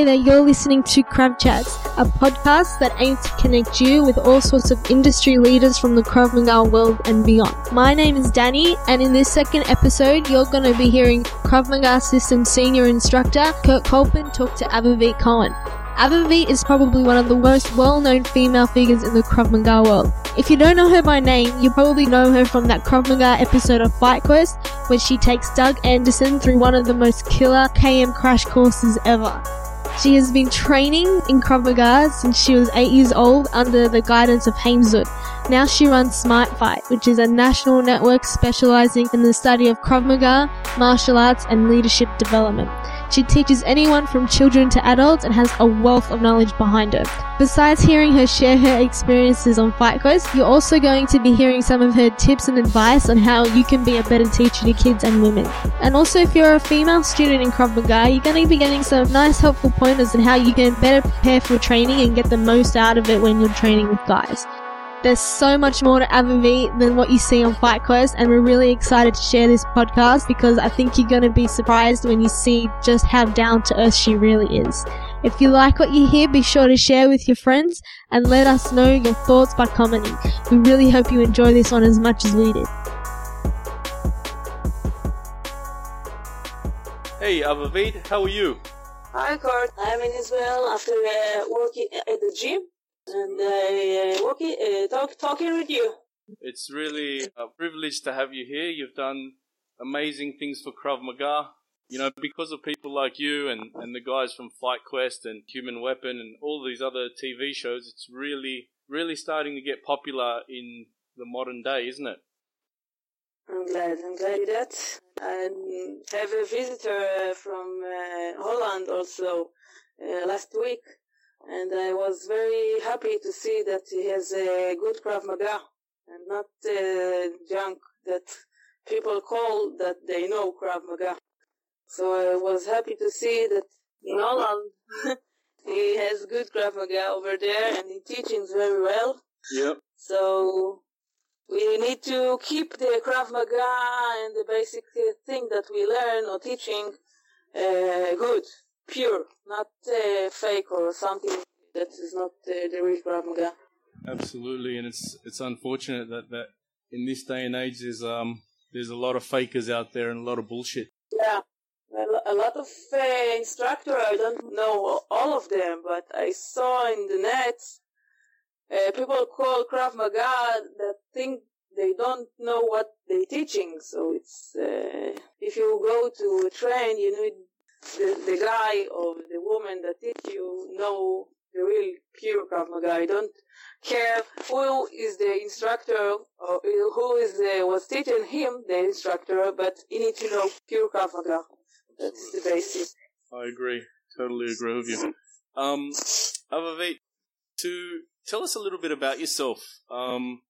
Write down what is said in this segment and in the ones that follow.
Hey there, you're listening to Krav Chats, a podcast that aims to connect you with all sorts of industry leaders from the Krav Maga world and beyond. My name is Danny, and in this second episode, you're going to be hearing Krav Maga System Senior Instructor Kurt Colpan talk to Avivit Cohen. Avivit is probably one of the most well-known female figures in the Krav Maga world. If you don't know her by name, you probably know her from that Krav Maga episode of Fight Quest, where she takes Doug Anderson through one of the most killer KM crash courses ever. She has been training in Krav Maga since she was 8 years old under the guidance of Chaim Zut. Now she runs Smart Fight, which is a national network specializing in the study of Krav Maga, martial arts, and leadership development. She teaches anyone from children to adults and has a wealth of knowledge behind her. Besides hearing her share her experiences on Fight Quest, you're also going to be hearing some of her tips and advice on how you can be a better teacher to kids and women. And also, if you're a female student in Krav Maga, you're going to be getting some nice helpful pointers on how you can better prepare for training and get the most out of it when you're training with guys. There's so much more to Avivit than what you see on Fight Quest, and we're really excited to share this podcast because I think you're going to be surprised when you see just how down to earth she really is. If you like what you hear, be sure to share with your friends and let us know your thoughts by commenting. We really hope you enjoy this one as much as we did. Hey Avivit, how are you? Hi Kurt, I'm in Israel after uh, working at the gym and uh, working, uh, talk, talking with you. It's really a privilege to have you here. You've done amazing things for Krav Maga. You know, because of people like you and, and the guys from Fight Quest and Human Weapon and all these other TV shows, it's really, really starting to get popular in the modern day, isn't it? I'm glad. I'm glad that. I have a visitor from uh, Holland also uh, last week, and I was very happy to see that he has a good Krav Maga and not uh, junk that people call that they know Krav Maga. So I was happy to see that in Holland he has good Krav Maga over there and he teaches very well. Yep. So we need to keep the Krav Maga and the basic thing that we learn or teaching uh, good, pure, not uh, fake or something that is not uh, the real Krav Maga. Absolutely, and it's it's unfortunate that, that in this day and age there's um there's a lot of fakers out there and a lot of bullshit. Yeah, a, lot of uh, instructor. I don't know all of them, but I saw in the net uh, people call Krav Maga that think they don't know what they're teaching. So it's uh, if you go to train, you need the, the guy or the woman that teach you know the real pure Krav Maga. I don't care who is the instructor or who is the, was teaching him, the instructor, but you need to know pure Krav Maga. That's the basis. I agree, totally agree with you. Um, Avivit, to tell us a little bit about yourself, um,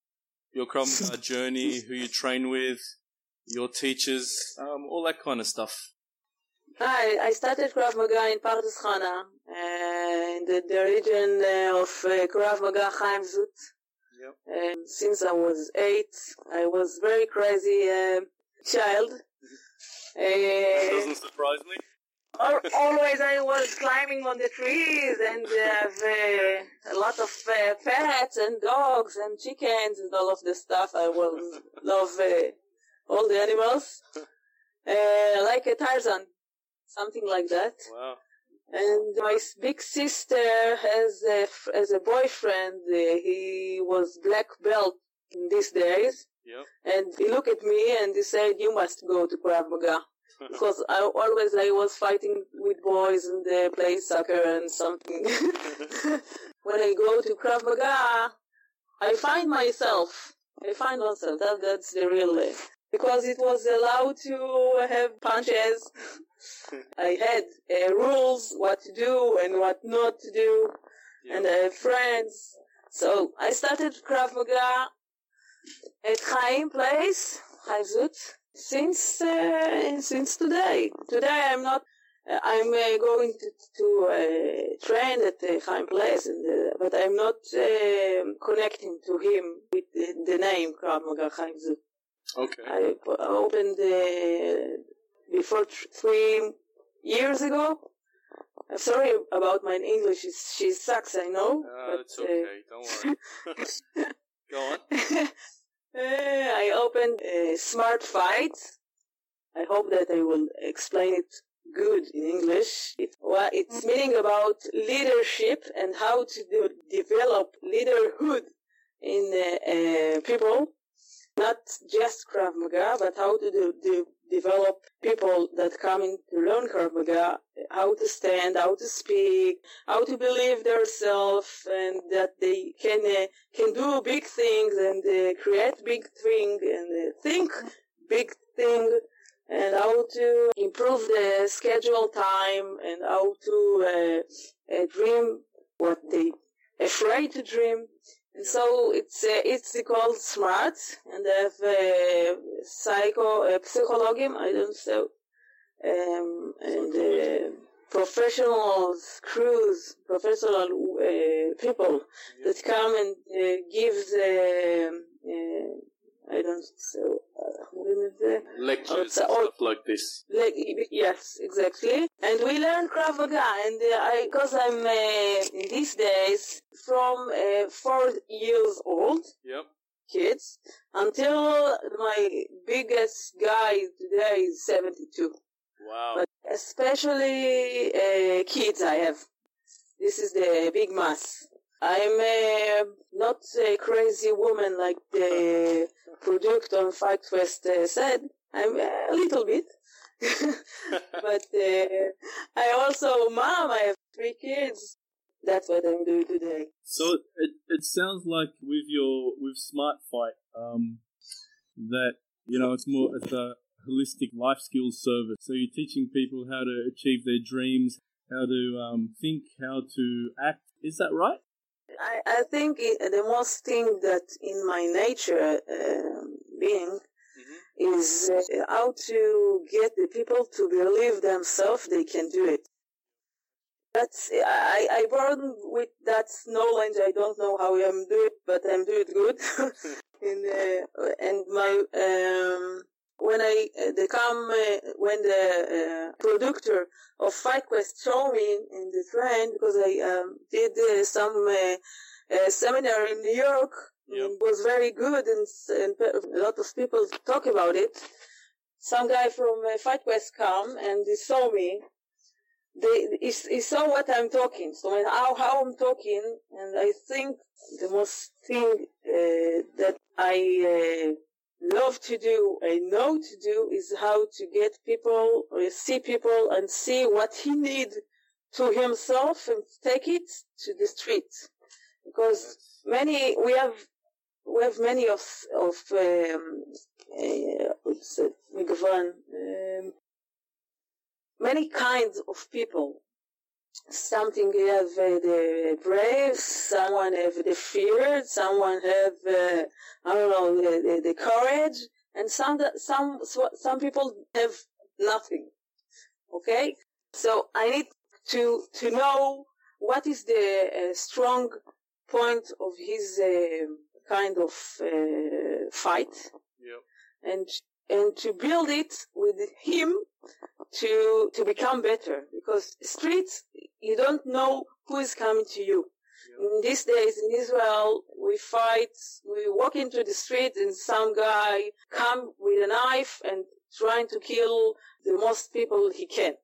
your Krav Maga journey, who you train with, your teachers, um, all that kind of stuff. Hi, I started Krav Maga in Pardes Chana, uh, in the, the region uh, of uh, Krav Maga Chaim Zut. Yep. And since I was eight, I was very crazy uh, child. Uh, Doesn't surprise me. al- always I was climbing on the trees and have uh, a lot of uh, pets and dogs and chickens and all of the stuff. I will love uh, all the animals, uh, like a Tarzan, something like that. Wow. And my big sister has a, f- as a boyfriend. Uh, he was black belt in these days, Yep. and he looked at me and he said, "You must go to Krav Maga." because I always I was fighting with boys and they play soccer and something. when I go to Krav Maga, I find myself. I find myself. That that's the real way. Because it was allowed to have punches. I had uh, rules what to do and what not to do, and I have friends. So I started Krav Maga at Chaim place, Chaim Zut, since uh, since today. Today I'm not. Uh, I'm uh, going to to uh, train at the Chaim place, and, uh, but I'm not um connecting to him with the, the name Krav Maga Chaim Zut. Okay. I opened uh, before th- three years ago. I'm sorry about my English. It's, she sucks, I know. Uh, it's okay. Don't worry. Go on. Uh, I opened a smart fight. I hope that I will explain it good in English. It, well, it's meaning about leadership and how to do, develop leaderhood in uh, uh, people, not just Krav Maga, but how to develop people that come in to learn Krav Maga, how to stand, how to speak, how to believe themselves, and that they can uh, can do big things and uh, create big things and uh, think big things and how to improve the schedule time and how to uh, uh, dream what they afraid to dream. And so it's uh, it's called smart and they have uh, psycho uh. I don't know. Um, and uh, professionals, crews, professional uh, people that come and uh, give the uh, I don't so uh, Lectures so- stuff like this. like yes, exactly. And we learn Krav Maga, and uh, I, cause I'm uh, in these days from uh, four years old Yep. kids until my biggest guy today is seventy-two. Wow. But especially uh, kids, I have. This is the big mass. I'm not a crazy woman like the product on Fight Quest uh, said. I'm a little bit. but uh, I also mom. I have three kids. That's what I'm doing today. So it it sounds like with your with Smart Fight, um, that you know it's more it's a holistic life skills service. So you're teaching people how to achieve their dreams, how to um, think, how to act. Is that right? I, I think it, the most thing that in my nature um being is uh, how to get the people to believe themselves they can do it. That's I, I born with that knowledge. I don't know how I'm do it, but I'm do it good. and uh, and my um, when I uh, they come uh, when the uh, producer of Fight Quest showed me in the train because I um, did uh, some uh, uh, seminar in New York. Yep. It was very good, and, and a lot of people talk about it. Some guy from uh, Fight Quest come and he saw me. They, he, he saw what I'm talking, so and how, how I'm talking, and I think the most thing uh, that I uh, love to do, I know to do, is how to get people, uh, see people and see what he need to himself and take it to the street. Because many, we have, we have many of, of, um, uh, uh um, many kinds of people Something have uh, the brave, someone have the fear, someone have uh, I don't know the, the, the courage, and some some some people have nothing. Okay, so I need to to know what is the uh, strong point of his uh, kind of uh, fight Yep. and and to build it with him to to become better because streets you don't know who is coming to you in these days in israel we fight we walk into the street and some guy come with a knife and trying to kill the most people he can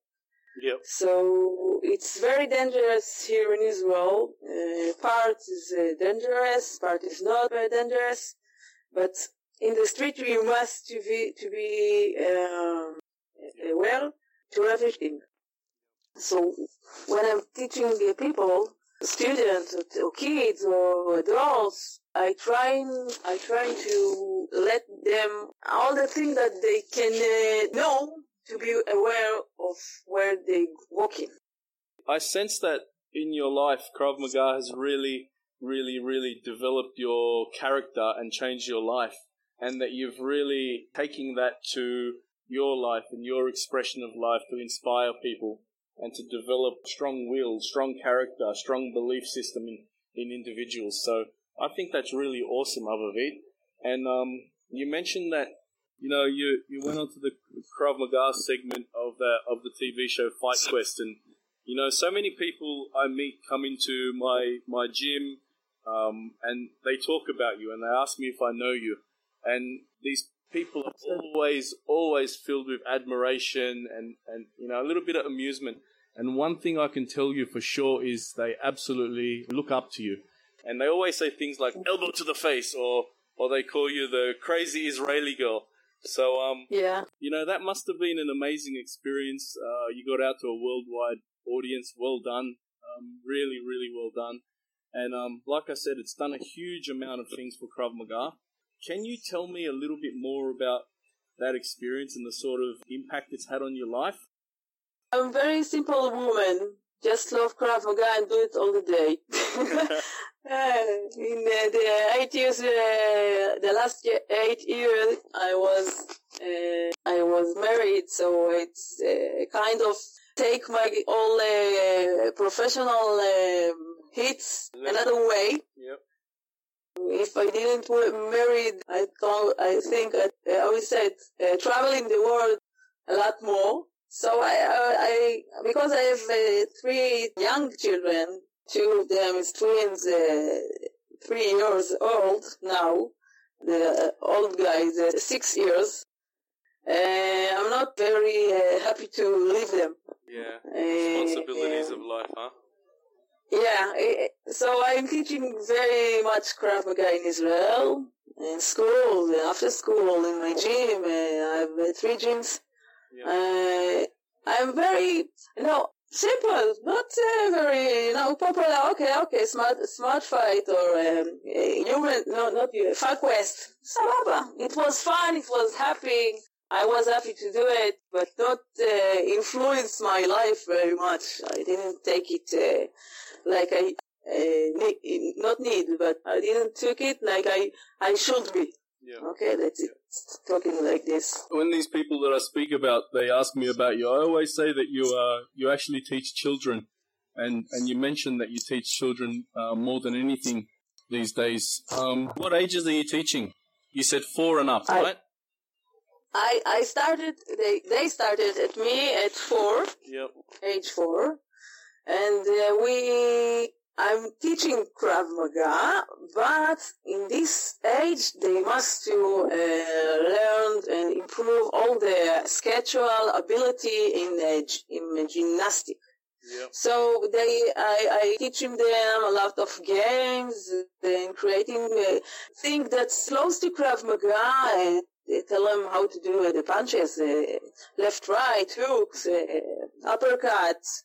Yep. so it's very dangerous here in Israel. Uh, part is uh, dangerous, part is not very dangerous. But in the street, we must to be to be um, aware to everything. So when I'm teaching the people, students or, or kids or adults, I try I try to let them all the things that they can uh, know to be aware of where they walking. I sense that in your life, Krav Maga has really, really, really developed your character and changed your life, and that you've really taken that to your life and your expression of life to inspire people and to develop strong will, strong character, strong belief system in, in individuals. So I think that's really awesome, Avivit. And um, you mentioned that you know you, you went on to the Krav Maga segment of the of the TV show Fight Quest and You know, so many people I meet come into my my gym, um, and they talk about you and they ask me if I know you, and these people are always always filled with admiration and and you know a little bit of amusement. And one thing I can tell you for sure is they absolutely look up to you, and they always say things like "elbow to the face" or or they call you the crazy Israeli girl. So um, Yeah. you know, that must have been an amazing experience. Uh, you got out to a worldwide audience. Well done. Um, really, really well done. And um, like I said, it's done a huge amount of things for Krav Maga. Can you tell me a little bit more about that experience and the sort of impact it's had on your life? I'm a very simple woman. Just love Maga and do it all the day. Uh, in uh, the eight years, uh, the last year, eight years, I was uh, I was married, so it's uh, kind of take my all uh, professional um hits another way. Yep. If I didn't married, I thought I think I, I always said uh, traveling the world a lot more. So I, I, I because I have uh, three young children, two of them is twins, uh, three years old now. The old guy is uh, six years. Uh, I'm not very uh, happy to leave them. Yeah. Uh, Responsibilities uh, of life, huh? Yeah, so I'm teaching very much Krav in Israel, in school, after school, in my gym. I have uh, three gyms. Yeah. Uh, I'm very, you know, simple, not uh, very, you know, popular. Okay, okay, smart, smart fight or um, eh, human, no, not you, Fight Quest. Sababa. It was fun. It was happy. I was happy to do it, but not uh, influence my life very much. I didn't take it uh, like I uh, need, not need, but I didn't took it like I I should be. Yeah. Okay, that's it. Talking like this. When these people that I speak about, they ask me about you, I always say that you are you actually teach children, and and you mentioned that you teach children uh, more than anything these days. Um, what ages are you teaching? You said four and up, I- right? I I started. They they started at me at four, Yep. age four, and uh, we. I'm teaching Krav Maga, but in this age they must to uh, learn and improve all their schedule ability in uh, in gymnastic. Yep. So they, I, I teaching them a lot of games and creating a thing that's close to Krav Maga and they tell them how to do uh, the punches, uh, left, right, hooks, uh, uppercuts,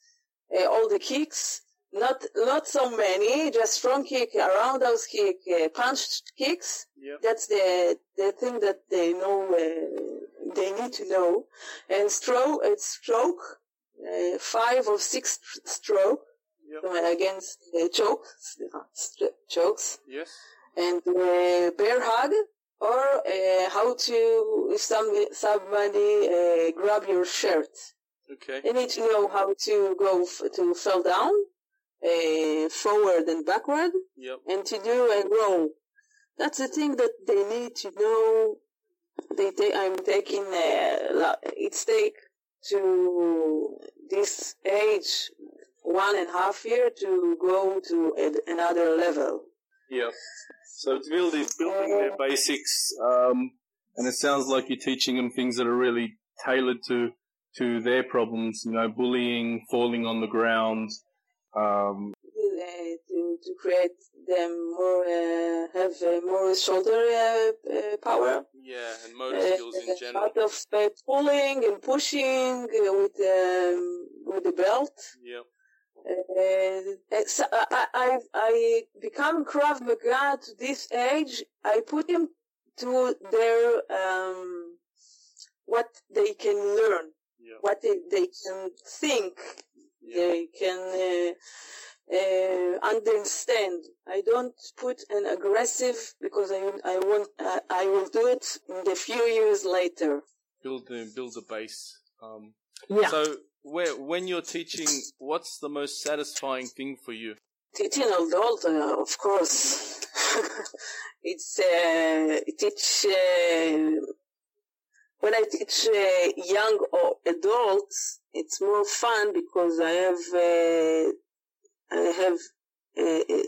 uh, all the kicks. Not, not so many, just strong kick, roundhouse kick, uh, punch kicks. Yep. That's the, the thing that they know, uh, they need to know. And stroke, stroke, uh, five or six st- stroke Yep. uh, against uh, choke, chokes, Yes. and uh, bear hug, or uh, how to if somebody, somebody uh, grab your shirt. Okay. They need to know how to go f- to fall down, uh, forward and backward, Yep. and to do a roll. That's the thing that they need to know. They ta- I'm taking uh, it's take to this age one and a half year to go to a- another level. Yep. So it's really building their basics, um, and it sounds like you're teaching them things that are really tailored to to their problems. You know, bullying, falling on the ground. Um, Uh, to to create them more uh, have uh, more shoulder uh, uh, power. yeah, and motor Uh, skills in general. lot of uh, pulling and pushing uh, with um, with the belt. Yep. Uh, uh, so I, I, I become Krav Maga to this age. I put him to their um, what they can learn, Yep. what they, they can think, Yep. they can uh, uh, understand. I don't put an aggressive because I I want uh, I will do it in the few years later. Build the build the base. Um, Yeah. So where when you're teaching, what's the most satisfying thing for you? Teaching adult, uh, of course. it's uh, teach uh, when I teach uh, young or adults, it's more fun because I have uh, I have uh, uh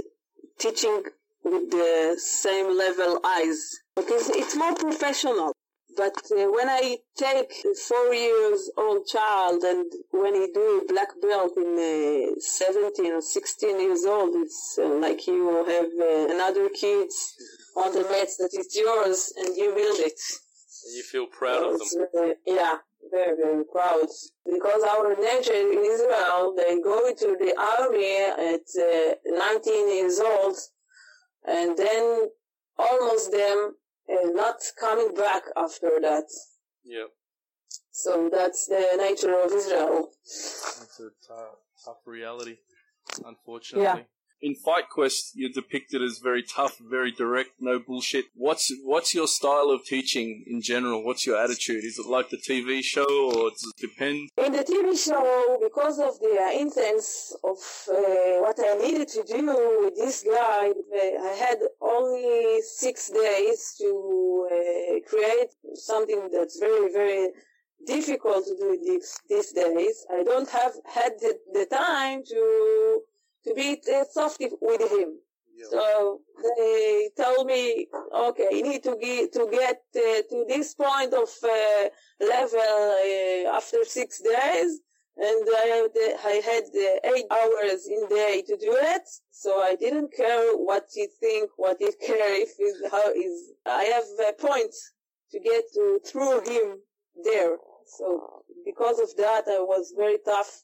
teaching with the same level eyes because it's more professional. But uh, when I take a four years old child and when he do black belt in uh, 17 or 16 years old, it's like you have another kids on the mats that is yours and you build it. You feel proud of them. yeah, very, very proud. Because our nature in Israel, they go into the army at uh, 19 years old and then almost them uh, not coming back after that. Yeah. So that's the nature of Israel. It's a t- tough reality, unfortunately. Yeah in Fight Quest, you're depicted as very tough, very direct, no bullshit. What's what's your style of teaching in general? What's your attitude? Is it like the TV show, or does it depend? In the TV show, because of the uh, intense of uh, what I needed to do with this guy, uh, I had only six days to uh, create something that's very, very difficult to do these, these days. I don't have had the, the time to to be uh, soft with him. Yeah. So they told me, okay, you need to get to get uh, to this point of uh, level uh, after six days, and I, I had uh, eight hours in day to do it. So I didn't care what you think, what you care if is how is. I have a point to get to through him there. So because of that, I was very tough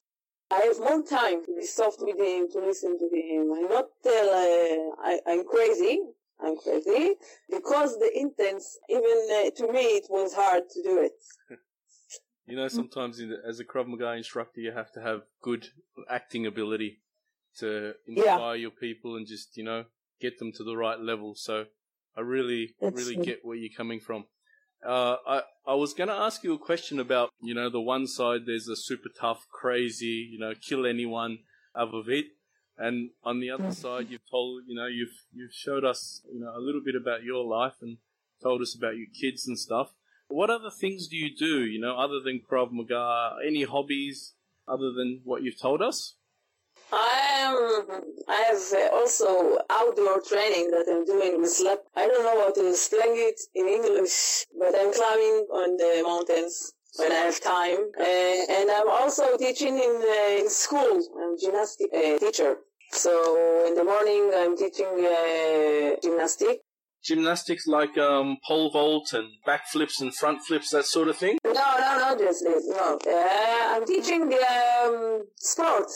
I have more time to be soft with him, to listen to him. I'm not tell uh, I, I'm crazy. I'm crazy because the intense, even uh, to me, it was hard to do it. you know, sometimes the, as a Krav Maga instructor, you have to have good acting ability to inspire yeah. your people and just you know get them to the right level. So I really, That's really get where you're coming from. Uh, I I was gonna ask you a question about you know the one side there's a super tough, crazy, you know, kill anyone Avivit, and on the other side you've told you know you've you've showed us you know a little bit about your life and told us about your kids and stuff. What other things do you do? You know, other than Krav Maga, any hobbies other than what you've told us? I am. I have also outdoor training that I'm doing with slap. I don't know how to explain it in English, but I'm climbing on the mountains when I have time. Uh, and I'm also teaching in, uh, in school. I'm gymnastic uh, teacher. So in the morning I'm teaching uh, gymnastic. Gymnastics like um, pole vault and backflips and front flips, that sort of thing? No, no, no, just this. No, uh, I'm teaching the um, sport.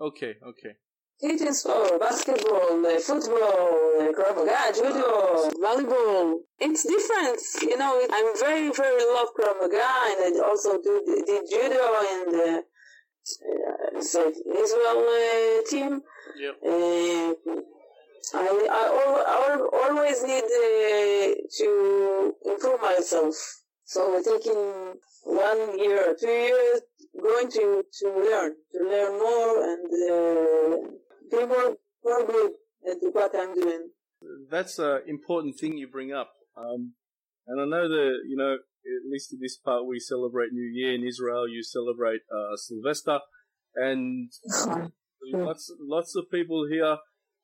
Okay, okay. Teaching sport, basketball, uh, football, uh, Krav judo, volleyball. It's different, you know. I'm very, very love Krav and I also do did judo in the uh, Israel uh, team. Yep. Uh, I, I, I always need uh, to improve myself. So we're taking one year, two years going to, to learn, to learn more and uh, be more, more good at what I'm doing. That's an important thing you bring up. Um, and I know that, you know, at least in this part, we celebrate New Year in Israel. You celebrate uh, Sylvester, and lots lots of people here.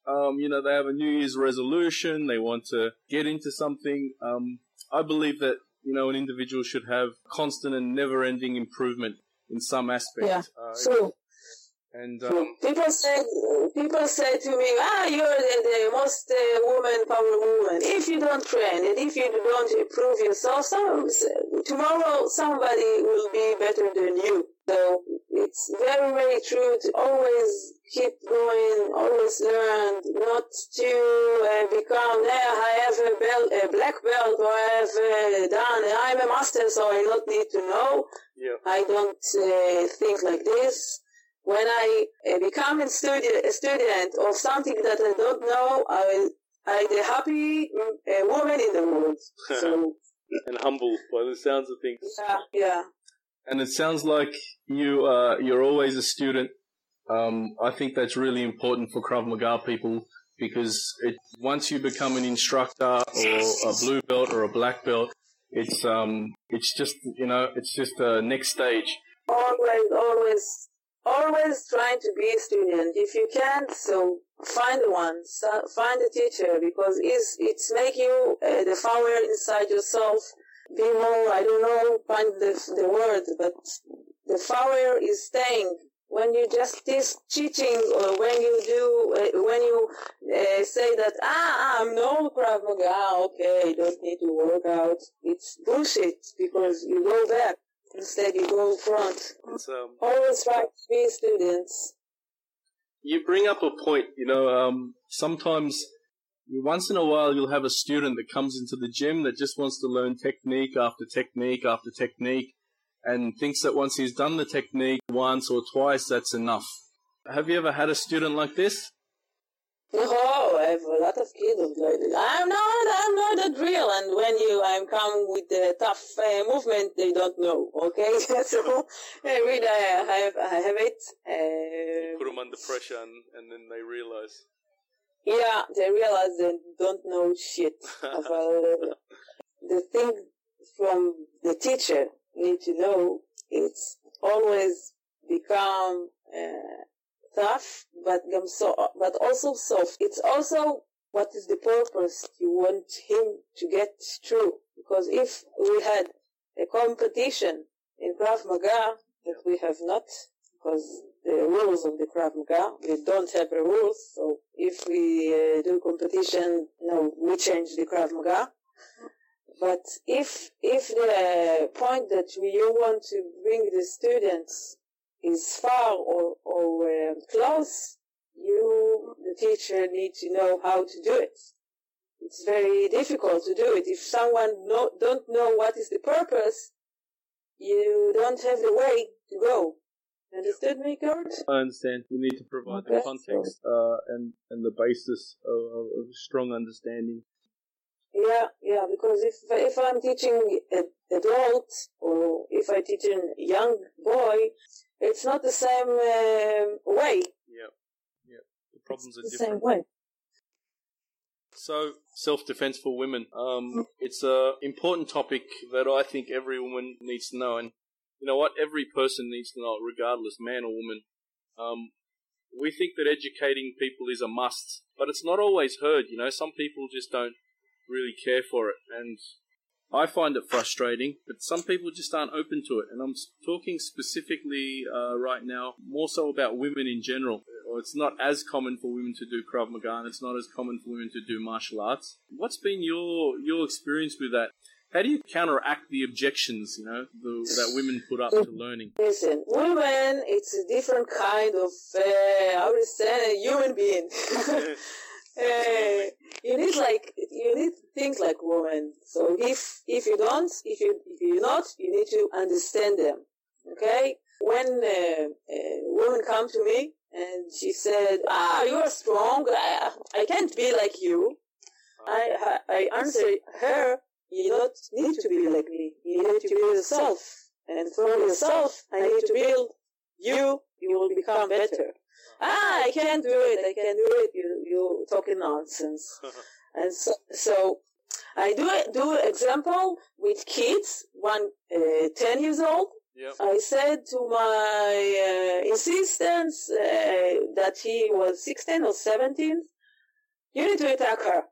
Um, you know, they have a New Year's resolution. They want to get into something. Um, I believe that you know an individual should have constant and never-ending improvement in some aspect. Yeah, uh, true. And um, people say people say to me, "Ah, you're the, the most uh, woman power woman. If you don't train and if you don't improve yourself, some, tomorrow somebody will be better than you." So it's very very true to always keep going, always learn, not to uh, become. Yeah, I have a, belt, a black belt, or I have uh, done. I'm a master, so I don't need to know. Yeah. I don't uh, think like this. When I uh, become a student, a student of something that I don't know, I will, I'm the happy uh, woman in the world. So. and humble by the sounds of things. Yeah, yeah. And it sounds like you uh, you're always a student. Um, I think that's really important for Krav Maga people because it, once you become an instructor or a blue belt or a black belt, it's um, it's just you know, it's just a next stage. Always, always, always trying to be a student. If you can't, so find one, find a teacher because it's it's make you uh, the fire inside yourself be more. I don't know, find the the word, but the fire is staying. When you just teach teaching or when you do uh, when you uh, say that ah I'm no Krav Maga okay don't need to work out it's bullshit because you go back. Instead you go front. Um, always try to be students. You bring up a point you know um, sometimes once in a while you'll have a student that comes into the gym that just wants to learn technique after technique after technique and thinks that once he's done the technique once or twice, that's enough. Have you ever had a student like this? Oh, I have a lot of kids like this. I'm not, I'm not a drill, and when you I'm come with the tough uh, movement, they don't know. Okay, so every day I have, I have it. Uh, put them under pressure, and, and then they realize. Yeah, they realize they don't know shit about the thing from the teacher need to know it's always become uh, tough, but so, but also soft. It's also what is the purpose you want him to get through. Because if we had a competition in Krav Maga that we have not, because the rules of the Krav Maga, we don't have the rules. So if we uh, do competition, no, we change the Krav Maga. But if if the point that you want to bring the students is far or or uh, close, you the teacher need to know how to do it. It's very difficult to do it if someone no, don't know what is the purpose. You don't have the way to go. Understood me? I understand. We need to provide okay. the context uh, and and the basis of, of strong understanding yeah, yeah, because if if I'm teaching adults or if I teach a young boy, it's not the same uh, way. Yeah, yeah, the problems it's are the different. Same way. So, self-defense for women. Um, it's a important topic that I think every woman needs to know, and you know what, every person needs to know, regardless, man or woman. Um, we think that educating people is a must, but it's not always heard. You know, some people just don't really care for it. And I find it frustrating, but some people just aren't open to it. And I'm talking specifically uh, right now more so about women in general. It's not as common for women to do Krav Maga, and it's not as common for women to do martial arts. What's been your your experience with that? How do you counteract the objections, you know, the, that women put up to learning? Listen, women, it's a different kind of, uh, I would say, human being. Uh, you need like you need to think like women. So if if you don't, if you if you not, you need to understand them. Okay. When uh, a woman come to me and she said, "Ah, you are strong. I, I can't be like you," I I answer her, "You don't need to be like me. You need to be yourself, and from yourself, I need to build you. You will become better." ah, I can't do it, I can't do it, you, you talking nonsense. and so, so I do do example with kids, one uh, 10 years old. Yep. I said to my uh, assistant uh, that he was 16 or 17, you need to attack her.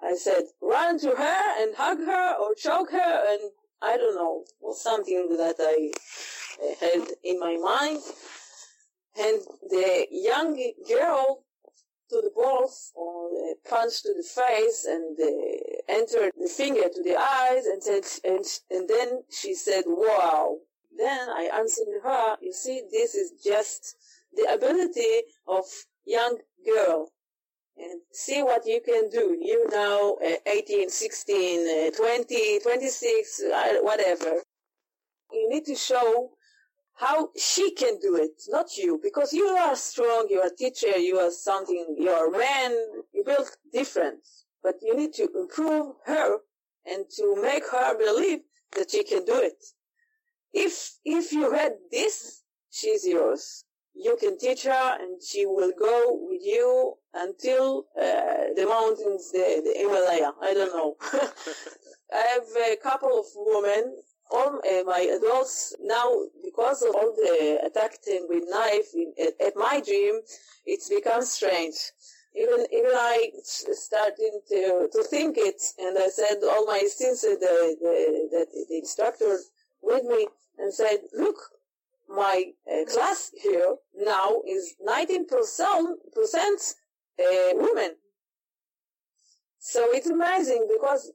I said, run to her and hug her or choke her and I don't know, something that I had in my mind. And the young girl to the balls or the punch to the face and entered the finger to the eyes and said and, and then she said wow. Then i answered her you see this is just the ability of young girl and see what you can do. You know, uh, 18 16 uh, 20 26 uh, whatever. You need to show how she can do it, not you, because you are strong, you are a teacher, you are something, you are a man, you build different, but you need to improve her and to make her believe that she can do it. If, if you had this, she's yours. You can teach her and she will go with you until uh, the mountains, the, the Himalaya. I don't know. I have a couple of women, all uh, my adults now, because of all the attacking with knife in, at, at, my gym, it's become strange. Even even I started to, to think it, and I said all my students, the, the, the, the instructor with me, and said, look, my uh, class here now is 19% uh, women. So it's amazing because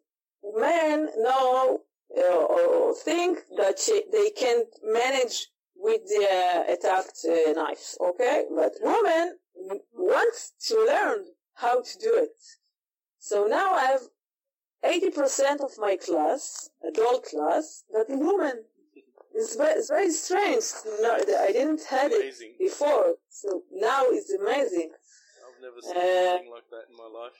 men know uh, or think that they can manage with the attacked uh, knives, okay? But women want to learn how to do it. So now I have 80% of my class, adult class, that is women. It's very, it's very strange. No, I didn't have it before, so now it's amazing. I've never seen uh, anything like that in my life.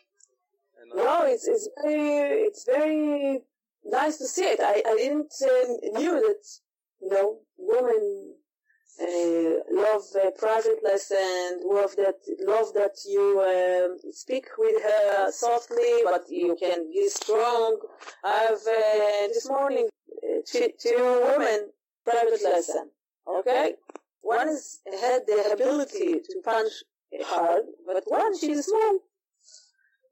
And, no, it's it's very it's very nice to see it. I I didn't uh, knew that you know women uh, love uh, private lessons, love that love that you um, speak with her softly, but you can be strong. I've uh, this morning uh, two, two women private lesson. Okay? One is had the ability to punch hard, but one she's small.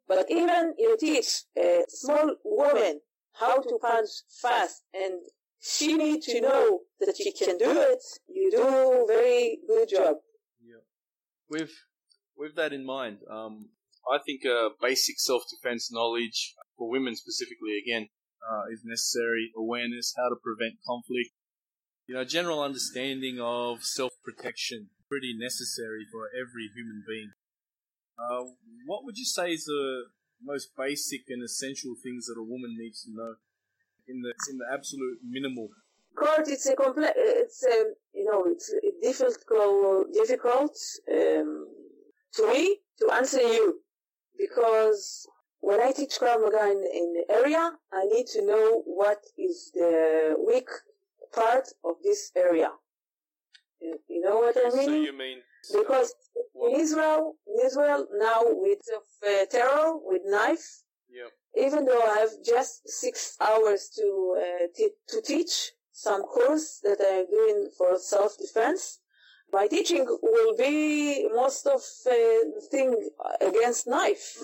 But even you teach a small woman how to punch fast and she needs to know that she can do it, you do very good job. Yeah. With with that in mind, um, I think uh, basic self defense knowledge for women specifically again uh, is necessary. Awareness, how to prevent conflict, you know, general understanding of self protection pretty necessary for every human being. Uh, what would you say is the most basic and essential things that a woman needs to know in the in the absolute minimal? Kurt, it's a complex. It's a you know it's difficult difficult um, to me to answer you because when I teach Krav Maga in, in the area, I need to know what is the weak part of this area. You, you know what I mean? So you mean because in Israel, in Israel now with uh, terror with knife. Yeah. Even though I have just six hours to uh, t- to teach some course that I'm doing for self defense, my teaching will be most of uh, thing against knife.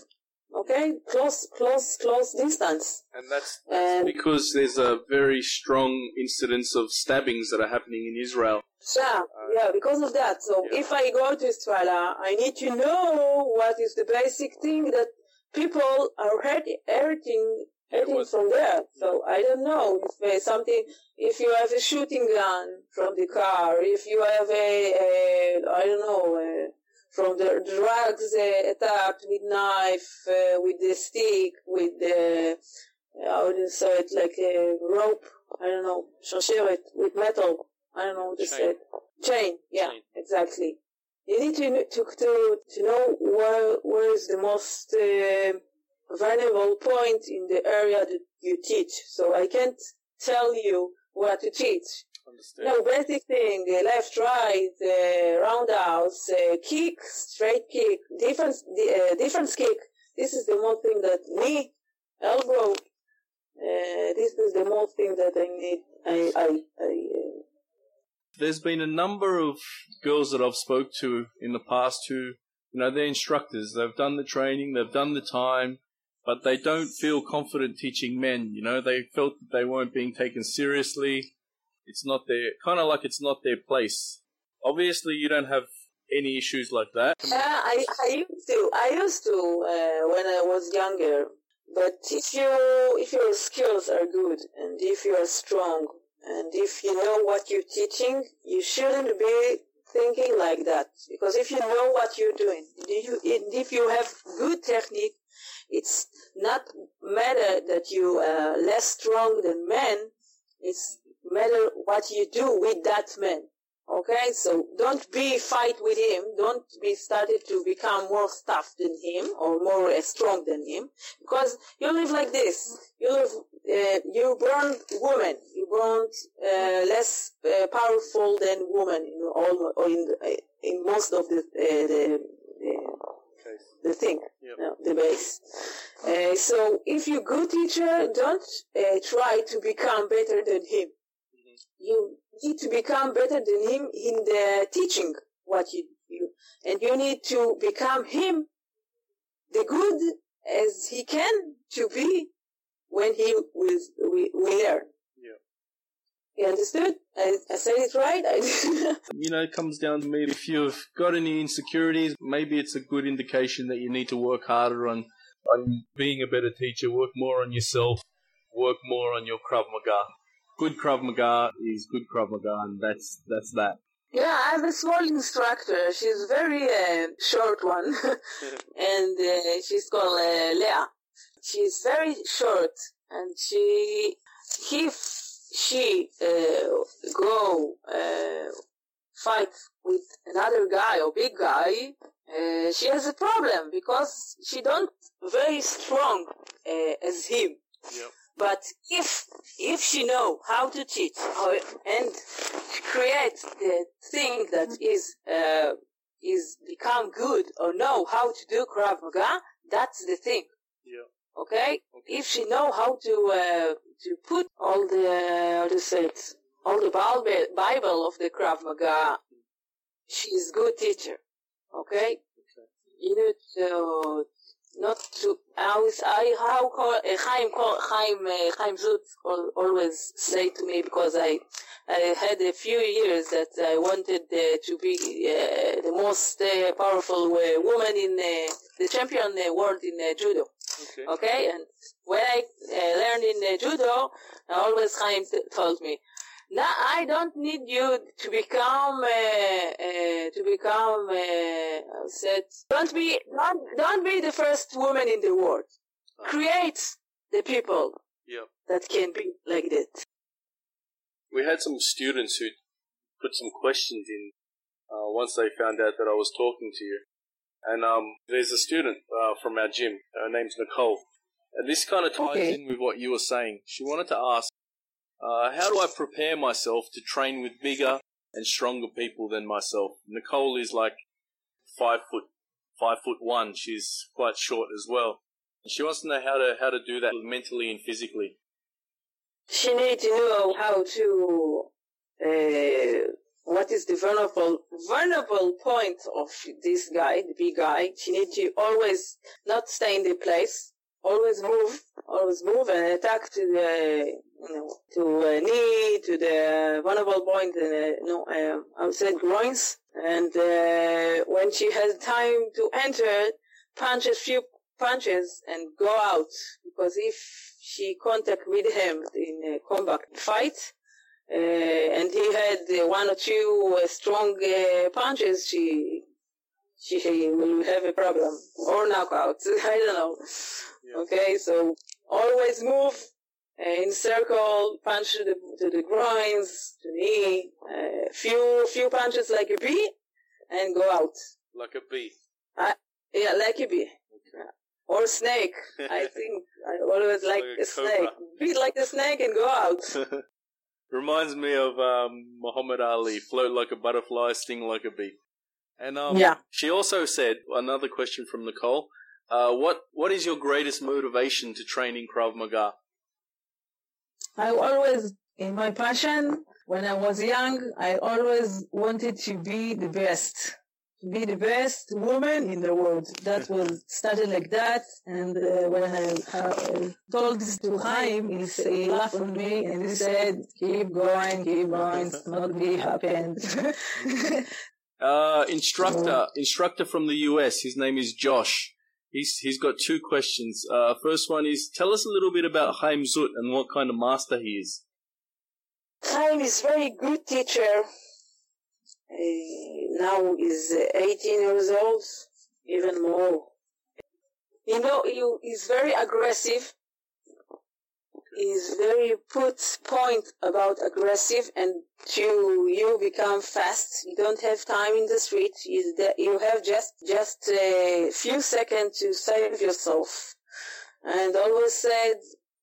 Okay, close, close, close distance. And that's, that's and because there's a very strong incidence of stabbings that are happening in Israel. Yeah, uh, yeah, because of that. So yeah. if I go to Israel, I need to know what is the basic thing that people are hurting, hurting, hurting from there. So I don't know if uh, something, if you have a shooting gun from the car, if you have a, a I don't know, a, from the drugs uh, attacked with knife, uh, with the stick, with the, I would say it like a rope, I don't know, shasheret, with metal, I don't know what to say. Chain, yeah, Chain. exactly. You need to, to, to, to know where, where is the most uh, vulnerable point in the area that you teach. So I can't tell you what to teach. Understand. No, basic thing, uh, left, right, uh, roundhouse, uh, kick, straight kick, defense, uh, defense kick. This is the most thing that me, elbow, uh, this is the most thing that I need. I, I, I uh, There's been a number of girls that I've spoke to in the past who, you know, they're instructors. They've done the training, they've done the time, but they don't feel confident teaching men. You know, they felt that they weren't being taken seriously it's not their kind of like it's not their place. Obviously, you don't have any issues like that. Yeah, I, I used to. I used to uh, when I was younger. But if you if your skills are good and if you are strong and if you know what you're teaching, you shouldn't be thinking like that. Because if you know what you're doing, if you, if you have good technique, it's not matter that you are less strong than men. It's matter what you do with that man. Okay, so don't be fight with him. Don't be started to become more tough than him or more uh, strong than him, because you live like this. You live, uh, you born woman. You born uh, less uh, powerful than woman in all or in uh, in most of the, uh, the the thing, Yep. no, the base. Uh, so if you're good teacher, don't uh, try to become better than him. You need to become better than him in the teaching what you you, and you need to become him the good as he can to be when he will, will, will learn. Yeah. You understood? I, I said it right? You know, it comes down to me. If you've got any insecurities, maybe it's a good indication that you need to work harder on, on being a better teacher, work more on yourself, work more on your Krav Maga. Good Krav Maga is good Krav Maga, and that's that's that. yeah, I have a small instructor. She's very uh, short one. and uh, she's called uh, Leah. She's very short, and she if she uh, go uh, fight with another guy or big guy, uh, she has a problem because she don't very strong uh, as him. Yep. But if if she know how to teach and create the thing that is uh, is become good or know how to do Krav Maga, that's the thing. Yeah. Okay? Okay. If she know how to uh, to put all the how to say it, all the Bible Bible of the Krav Maga, she's good teacher. Okay? You know to not to how is I how call uh, Chaim call Chaim uh, Chaim Zut al- always say to me because I I had a few years that I wanted uh, to be uh, the most uh, powerful uh, woman in uh, the champion world in uh, judo. Okay. Okay, and when I uh, learned in uh, judo, always Chaim t- told me, "Now I don't need you to become uh, uh, to become." Uh, said, "Don't be don't, don't be the first woman in the world. Create the people Yep. that can be like that." We had some students who put some questions in uh, once they found out that I was talking to you. And um, there's a student uh, from our gym. Her name's Nicole. And this kind of ties Okay. in with what you were saying. She wanted to ask, uh, how do I prepare myself to train with bigger and stronger people than myself? Nicole is like five foot, five foot one. She's quite short as well. She wants to know how to how to do that mentally and physically. She needs to know how to uh, what is the vulnerable vulnerable point of this guy, the big guy. She needs to always not stay in the place, always move, always move and attack to the you know to uh, knee to the vulnerable point. Uh, no, uh, I would say groins. And uh, when she has time to enter, punch a few punches and go out because if she contact with him in a combat fight uh, and he had one or two strong uh, punches, she she will have a problem or knockout. I don't know. Yeah. Okay, so always move uh, in circle, punch to the to the groins, to knee, uh, few few punches like a bee, and go out. Like a bee. Yeah, like a bee or snake. I think I always like, Like a a snake. Beat like a snake and go out. Reminds me of um, Muhammad Ali, float like a butterfly, sting like a bee. And um, Yeah. she also said another question from Nicole. Uh, what what is your greatest motivation to training Krav Maga? I always, in my passion, when I was young, I always wanted to be the best. To be the best woman in the world. That was started like that. And uh, when I uh, told this to Chaim, he, he laughed at me and he said, keep going, keep going, it's not be happened. Uh, instructor, instructor from the US. His name is Josh. He's he's got two questions. Uh, first one is tell us a little bit about Chaim Zut and what kind of master he is. Chaim is very good teacher. Now is uh, 18 years old, even more. You know, he is very aggressive. He's very put point about aggressive and to you become fast. You don't have time in the street. You, you have just, just a few seconds to save yourself. And always said,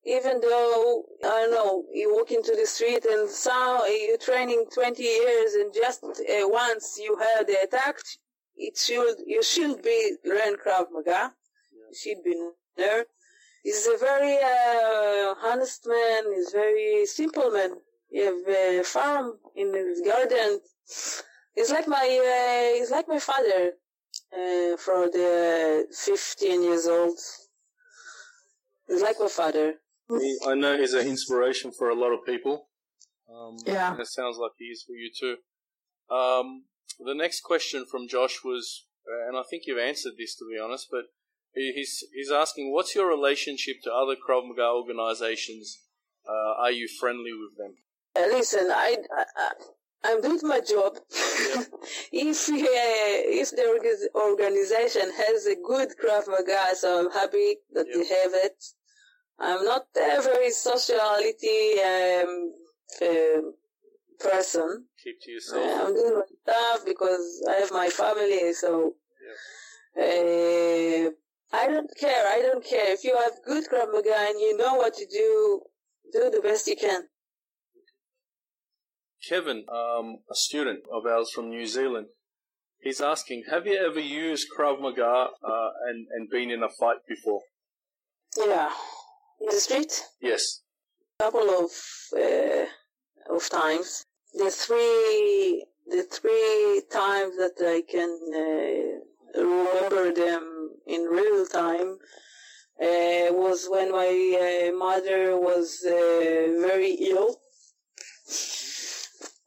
even though I don't know, you walk into the street and saw you're training 20 years and just uh, once you had attacked, it should you should be learn Krav Maga. You should be there. He's a very uh, honest man. He's very simple man. He have a farm in his garden. He's like my uh, he's like my father uh, for the 15 years old. He's like my father. I know he's an inspiration for a lot of people. Um, Yeah. and it sounds like he is for you too. Um, the next question from Josh was, uh, and I think you've answered this to be honest, but he's he's asking, what's your relationship to other Krav Maga organizations? Uh, are you friendly with them? Uh, listen, I, I, I'm doing my job. if uh, if the organization has a good Krav Maga, so I'm happy that Yeah. they have it. I'm not a very sociality um, uh, person. Keep to yourself. I'm doing my stuff because I have my family, so uh, I don't care. I don't care. If you have good Krav Maga and you know what to do, do the best you can. Kevin, um, a student of ours from New Zealand, he's asking, have you ever used Krav Maga uh, and and been in a fight before? Yeah, in the street, Yes. A couple of uh, of times. The three the three times that I can uh, remember them in real time uh, was when my uh, mother was uh, very ill.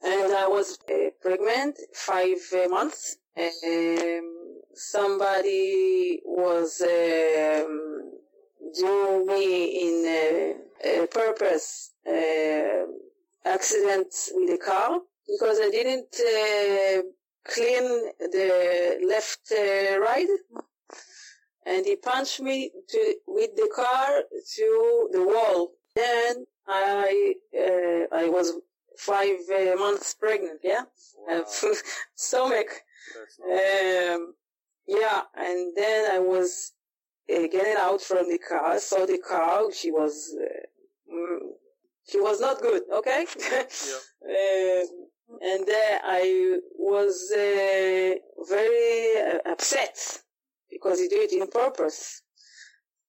And I was uh, pregnant, five uh, months. Um, somebody was um, doing me in a, a purpose uh, accident with the car because I didn't uh, clean the left uh, ride, and he punched me to, with the car to the wall. Then I uh, I was five uh, months pregnant. Yeah, Wow. stomach. Um, yeah, and then I was uh, getting out from the car. Saw the car. She was, uh, mm, she was not good. Okay. um, and then I was uh, very uh, upset because he did it in purpose,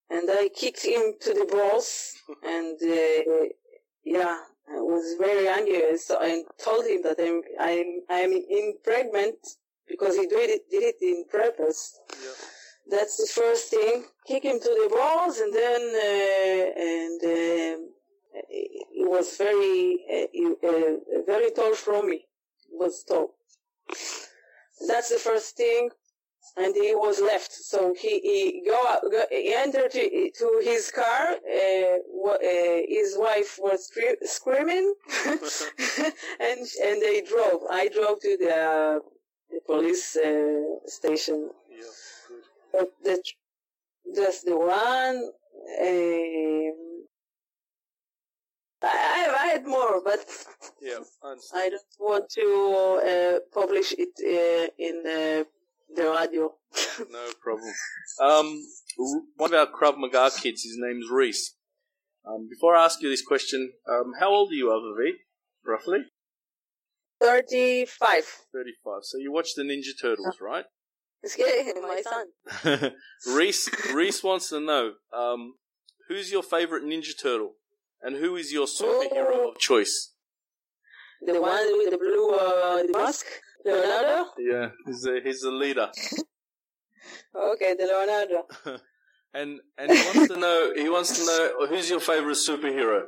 and I kicked him to the balls, and uh, yeah, I was very angry. So I told him that I'm I'm I'm in pregnant because he did it did it in purpose. Yeah. That's the first thing. Kick him to the balls, and then uh, and um, he was very uh, uh, very tall from me. He was tall. That's the first thing. And he was left, so he, he go, go he entered to, to his car. Uh, uh, his wife was scre- screaming, and and they drove. I drove to the, uh, the police uh, station Yeah. But the, that's the one. Um, I, I had more, but Yeah. I. I don't want to uh, publish it uh, in uh, the radio. No problem. Um, one of our Krav Maga kids, his name's Reese. Um, before I ask you this question, um, how old are you, Avavi? Roughly? 35. 35. So you watch the Ninja Turtles, right? It's getting my son. Reese, Reese wants to know, um, who's your favorite Ninja Turtle? And who is your superhero of choice? The one with the blue uh, the mask? Leonardo? Yeah, he's the, he's the leader. Okay, the Leonardo. and and he wants to know he wants to know who's your favorite superhero?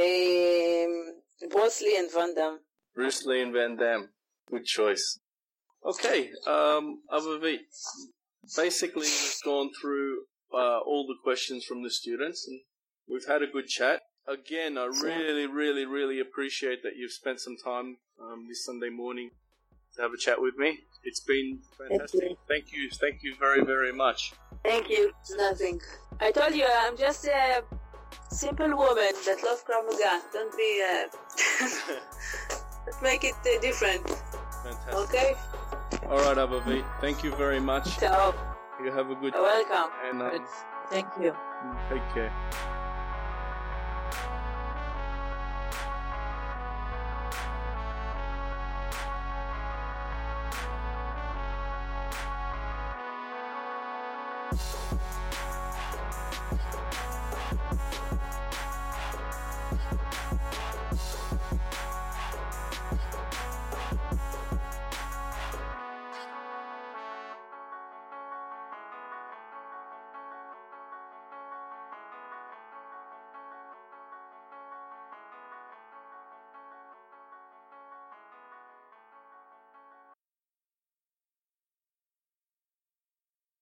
Um, Bruce Lee and Van Damme. Bruce Lee and Van Damme. Good choice. Okay, um, Avavi, basically we've gone through uh, all the questions from the students and we've had a good chat. Again, I really, really, really appreciate that you've spent some time um, this Sunday morning to have a chat with me. It's been fantastic. you. Thank you, thank you very, very much. Thank you. It's nothing. I told you I'm just a simple woman that loves Krav Maga. Don't be, uh, make it uh, different. Fantastic. Okay? All right, Avavi, thank you very much. So, You have a good welcome. and uh, Thank you. take care.